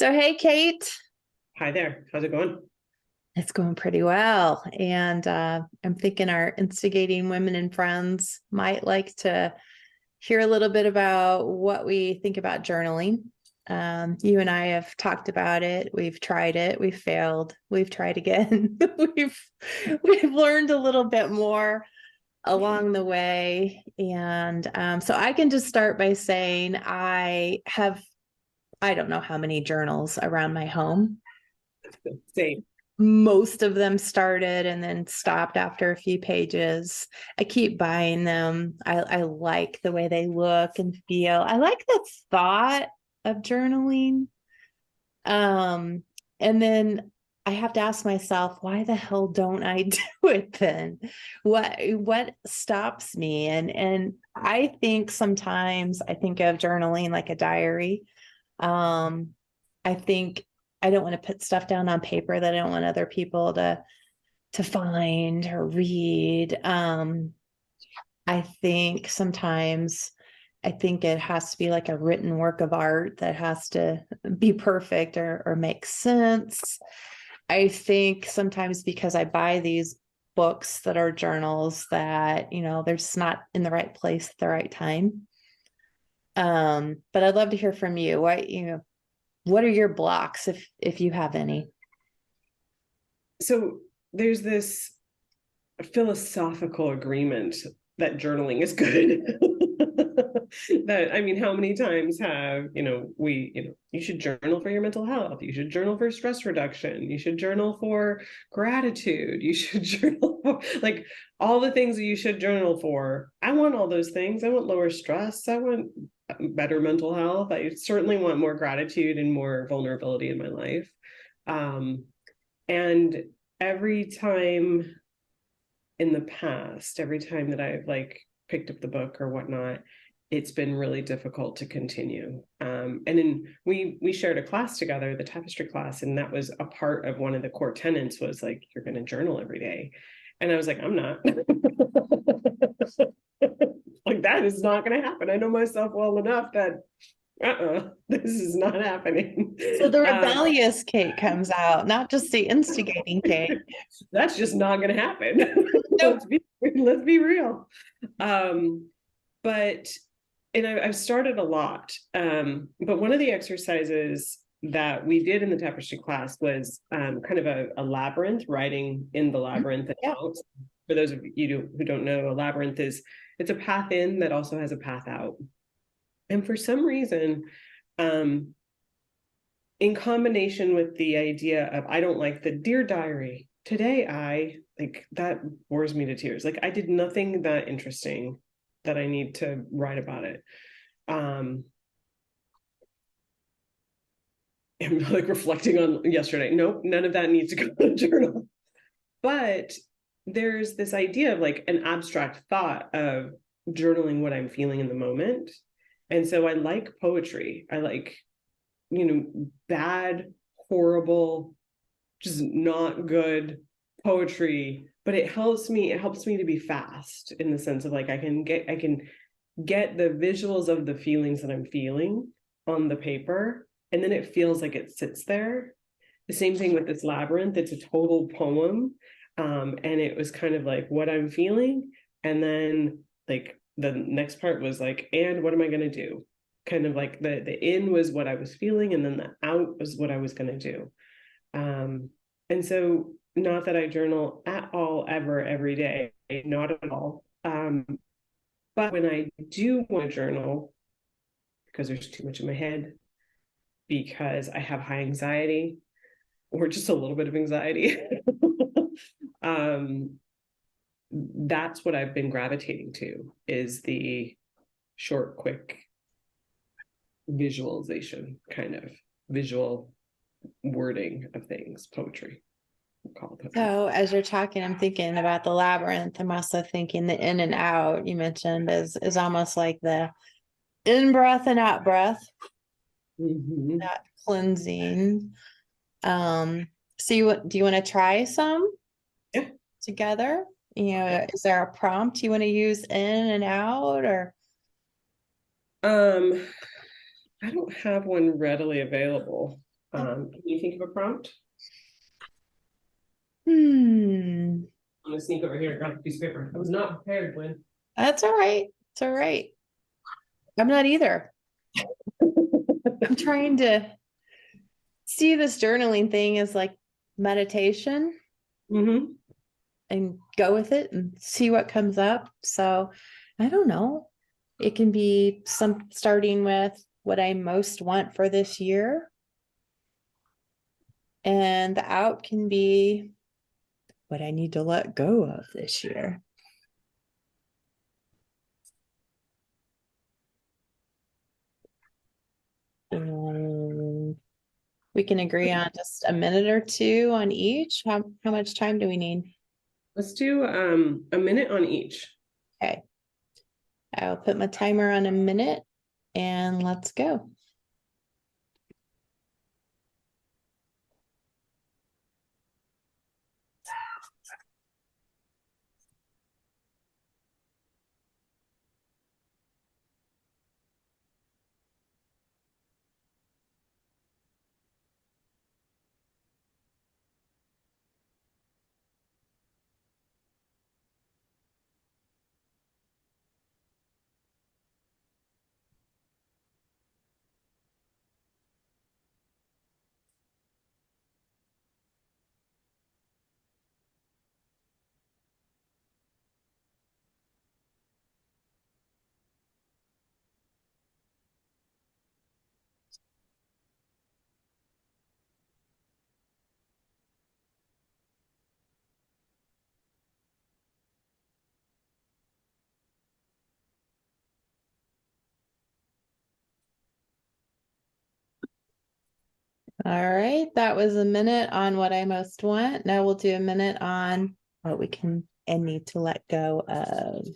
So, hey, Kate. Hi there. How's it going? It's going pretty well. And uh, I'm thinking our instigating women and friends might like to hear a little bit about what we think about journaling. Um, you and I have talked about it. We've tried it. We've failed. We've tried again. we've we've learned a little bit more along the way. And um, so I can just start by saying I have I don't know how many journals around my home. Same. Most of them started and then stopped after a few pages. I keep buying them. I, I like the way they look and feel. I like the thought of journaling. Um, and then I have to ask myself, why the hell don't I do it then? What what stops me? And and I think sometimes I think of journaling like a diary. Um, I think I don't want to put stuff down on paper that I don't want other people to to find or read. Um, I think sometimes I think it has to be like a written work of art that has to be perfect or or make sense. I think sometimes because I buy these books that are journals that, you know, they're just not in the right place at the right time. Um, but I'd love to hear from you. What you know, what are your blocks if if you have any? So there's this philosophical agreement that journaling is good. that I mean, how many times have you know we you know you should journal for your mental health, you should journal for stress reduction, you should journal for gratitude, you should journal for like all the things that you should journal for. I want all those things. I want lower stress. I want better mental health. I certainly want more gratitude and more vulnerability in my life. Um, and every time in the past, every time that I've like picked up the book or whatnot, it's been really difficult to continue. Um, and then we we shared a class together, the tapestry class, and that was a part of one of the core tenets was like you're going to journal every day. And I was like, I'm not. like that is not going to happen. I know myself well enough that uh-uh, this is not happening. So the um, rebellious um, Kate comes out, not just the instigating Kate. That's just not going to happen. Nope. let's, be, let's be real. Um, but and I, have started a lot. Um, but one of the exercises that we did in the tapestry class was um, kind of a, a, labyrinth, writing in the mm-hmm. labyrinth yeah. out. For those of you who don't know, a labyrinth is it's a path in that also has a path out. And for some reason, um, in combination with the idea of I don't like the dear diary, today I like that bores me to tears. Like I did nothing that interesting that I need to write about it. Um I'm like reflecting on yesterday. Nope, none of that needs to go in the journal. But there's this idea of like an abstract thought of journaling what I'm feeling in the moment. And so I like poetry. I like, you know, bad, horrible, just not good poetry, but it helps me, it helps me to be fast in the sense of like I can get I can get the visuals of the feelings that I'm feeling on the paper and then it feels like it sits there. The same thing with this labyrinth, it's a total poem um, and it was kind of like what I'm feeling. And then like the next part was like, and what am I going to do? Kind of like the the in was what I was feeling, and then the out was what I was going to do. Um, and so, not that I journal at all, ever, every day, not at all. Um, but when I do want to journal, because there's too much in my head, because I have high anxiety, or just a little bit of anxiety. um, that's what I've been gravitating to is the short, quick visualization kind of visual wording of things, poetry. So as you're talking, I'm thinking about the labyrinth. I'm also thinking the in and out you mentioned is is almost like the in breath and out breath, mm-hmm. that cleansing. Um, so you do you want to try some? Yeah. Together? You know, is there a prompt you want to use in and out or? Um, I don't have one readily available. Um, can you think of a prompt? Hmm, I'm gonna sneak over here and grab a piece of paper. I was not prepared, Gwen. that's all right. It's all right. I'm not either. I'm trying to see this journaling thing as like meditation Mm-hmm. And go with it and see what comes up. So I don't know. It can be some starting with what I most want for this year. And the out can be what I need to let go of this year. And we can agree on just a minute or two on each. How, how much time do we need? Let's do um a minute on each. Okay. I'll put my timer on a minute and let's go. All right, that was a minute on what I most want. Now we'll do a minute on what we can and need to let go of.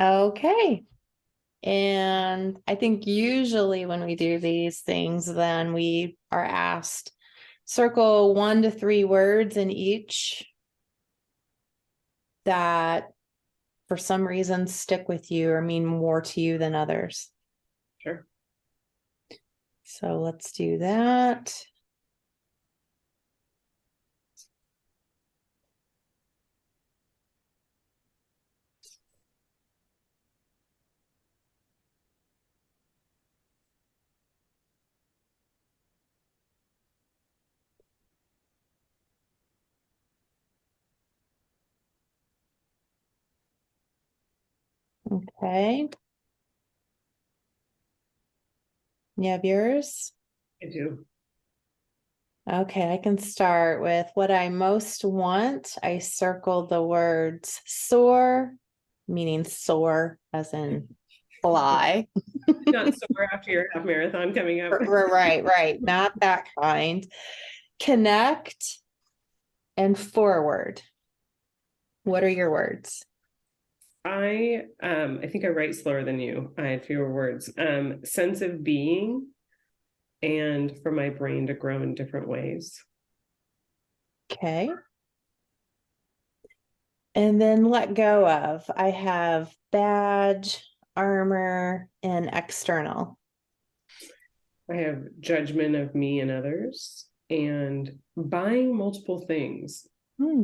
Okay. And I think usually when we do these things, then we are asked circle one to three words in each that for some reason stick with you or mean more to you than others. Sure. So let's do that. Okay. You have yours? I do. Okay, I can start with what I most want. I circled the words soar, meaning soar as in fly. Not sore after your half marathon coming up. Right, right, not that kind. Connect and forward. What are your words? I um I think I write slower than you. I have fewer words. Um sense of being and for my brain to grow in different ways. Okay. And then let go of. I have badge, armor, and external. I have judgment of me and others and buying multiple things. Hmm,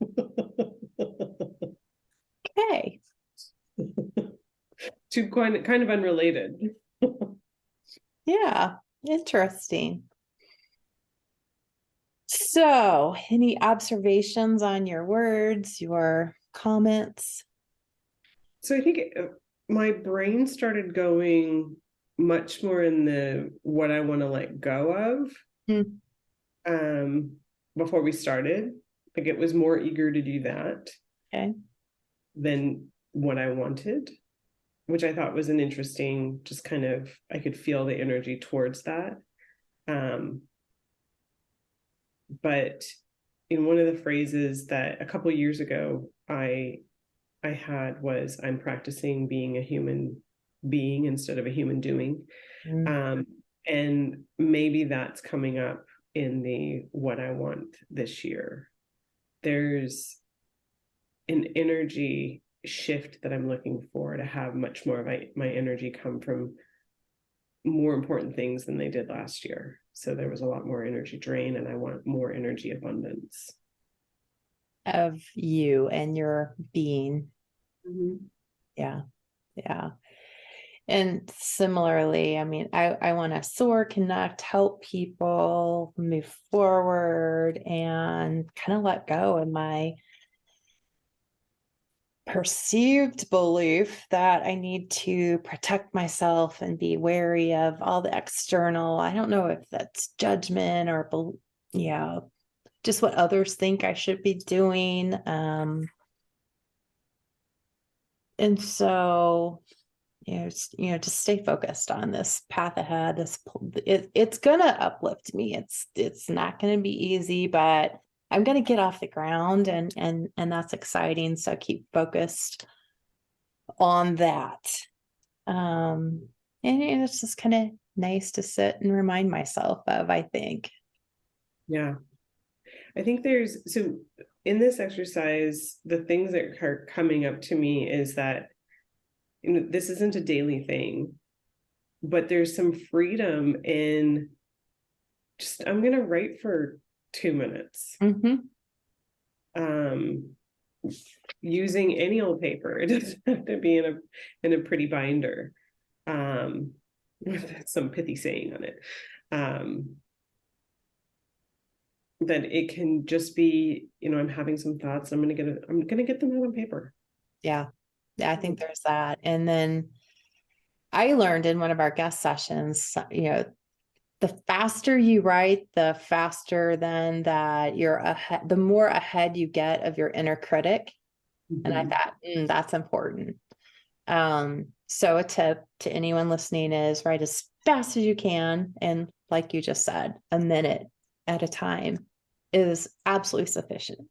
okay. Two kind kind of unrelated. Yeah, interesting. So, any observations on your words, your comments? So I think uh, my brain started going much more in the what I want to let go of. Hmm. Um, before we started, like it was more eager to do that Okay. Than what I wanted, which I thought was an interesting, just kind of, I could feel the energy towards that. Um, but in one of the phrases that a couple years ago I I had was I'm practicing being a human being instead of a human doing. Mm, Um, and maybe that's coming up in the what I want this year. There's an energy shift that I'm looking for to have much more of my, my energy come from more important things than they did last year. So there was a lot more energy drain, and I want more energy abundance. Of you and your being. Mm-hmm. Yeah. Yeah. And similarly, I mean, I, I want to soar, connect, help people move forward and kind of let go of my perceived belief that I need to protect myself and be wary of all the external. I don't know if that's judgment or, yeah, just what others think I should be doing. Um, and so, you know, s- you know, just stay focused on this path ahead. This it, it's gonna uplift me. It's it's not gonna be easy, but I'm gonna get off the ground, and and and that's exciting. So keep focused on that. Um, and it's just kind of nice to sit and remind myself of. I think. Yeah. I think there's so in this exercise, the things that are coming up to me is that you know, this isn't a daily thing, but there's some freedom in just I'm gonna write for two minutes. Mhm. Um using any old paper. It doesn't have to be in a in a pretty binder. Um with some pithy saying on it. Um that it can just be, you know, I'm having some thoughts. I'm gonna get it, I'm gonna get them out on paper. Yeah. Yeah, I think there's that. And then I learned in one of our guest sessions, you know, the faster you write, the faster then that you're ahead, the more ahead you get of your inner critic. And I Mhm. thought, "Mm, that's important. Um, so a tip to anyone listening is write as fast as you can. And like you just said, a minute at a time is absolutely sufficient.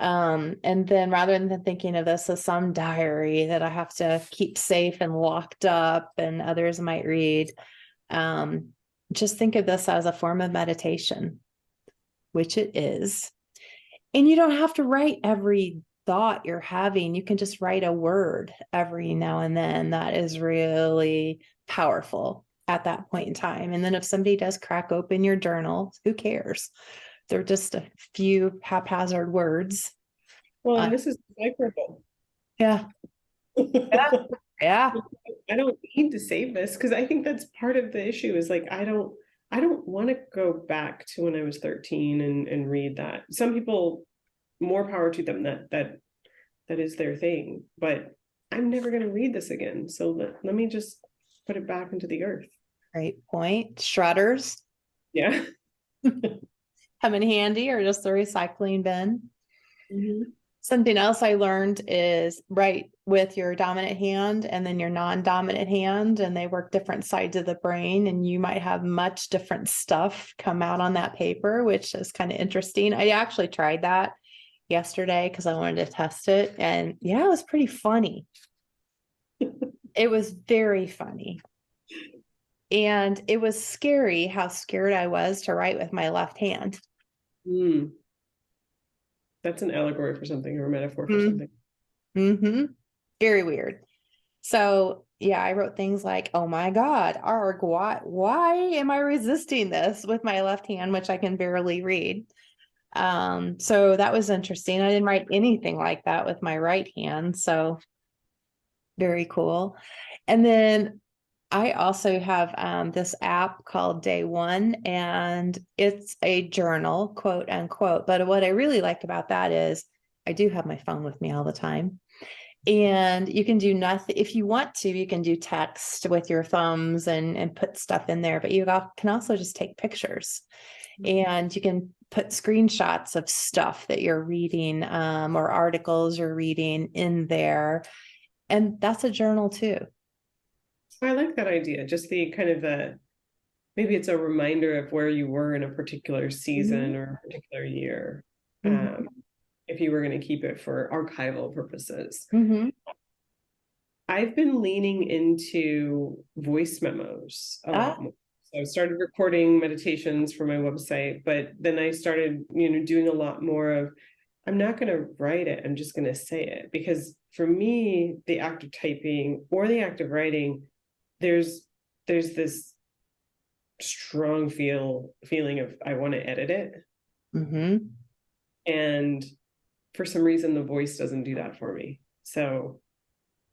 Um, and then rather than thinking of this as some diary that I have to keep safe and locked up and others might read, um, just think of this as a form of meditation, which it is. And you don't have to write every thought you're having. You can just write a word every now and then that is really powerful at that point in time. And then if somebody does crack open your journal, who cares? They're just a few haphazard words. Well, Uh, this is decipherable. Yeah. Yeah. Yeah. I don't need to save this because I think that's part of the issue is like I don't I don't want to go back to when I was 13 and and read that. Some people more power to them that that that is their thing, but I'm never going to read this again. So let, let me just put it back into the earth. Great point. Shredders, Yeah. come in handy or just the recycling bin. Mm-hmm. Something else I learned is write with your dominant hand and then your non-dominant hand, and they work different sides of the brain, and you might have much different stuff come out on that paper, which is kind of interesting. I actually tried that yesterday because I wanted to test it, and yeah, it was pretty funny. It was very funny. And it was scary how scared I was to write with my left hand. Hmm. That's an allegory for something or a metaphor for Mm. something. Mm-hmm. Very weird. So yeah, I wrote things like, "Oh my God, arg, why why am I resisting this with my left hand, which I can barely read?" Um, so that was interesting. I didn't write anything like that with my right hand, so very cool. And then I also have um, this app called Day One, and it's a journal, quote unquote. But what I really like about that is I do have my phone with me all the time. And you can do nothing if you want to, you can do text with your thumbs and, and put stuff in there, but you can also just take pictures and you can put screenshots of stuff that you're reading um, or articles you're reading in there. And that's a journal too. I like that idea. Just the kind of the maybe it's a reminder of where you were in a particular season or a particular year. Mhm. Um, if you were going to keep it for archival purposes. Mhm. I've been leaning into voice memos a lot Ah. more. So I started recording meditations for my website, but then I started, you know, doing a lot more of I'm not going to write it, I'm just going to say it because for me, the act of typing or the act of writing, there's there's this strong feel feeling of I want to edit it. Mhm. And for some reason, the voice doesn't do that for me. So,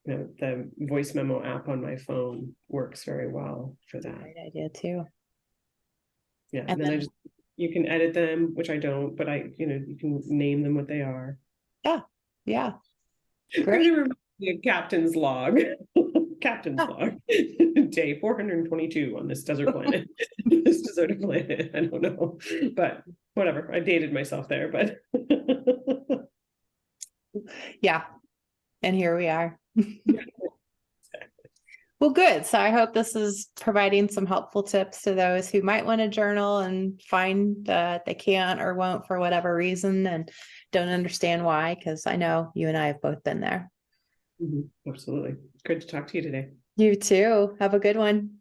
you know, the voice memo app on my phone works very well for that. Great idea too. Yeah. And And then I just, you can edit them, which I don't, but I, you know, you can name them what they are. Yeah. Yeah. Great. really reminds me of Captain's log. Captain's Ah. log. Day 422 on this desert planet. this deserted planet. I don't know. But whatever. I dated myself there, but Yeah. And here we are. Well, good. So I hope this is providing some helpful tips to those who might want to journal and find that they can't or won't for whatever reason and don't understand why, because I know you and I have both been there. Mhm, absolutely. Good to talk to you today. You too. Have a good one.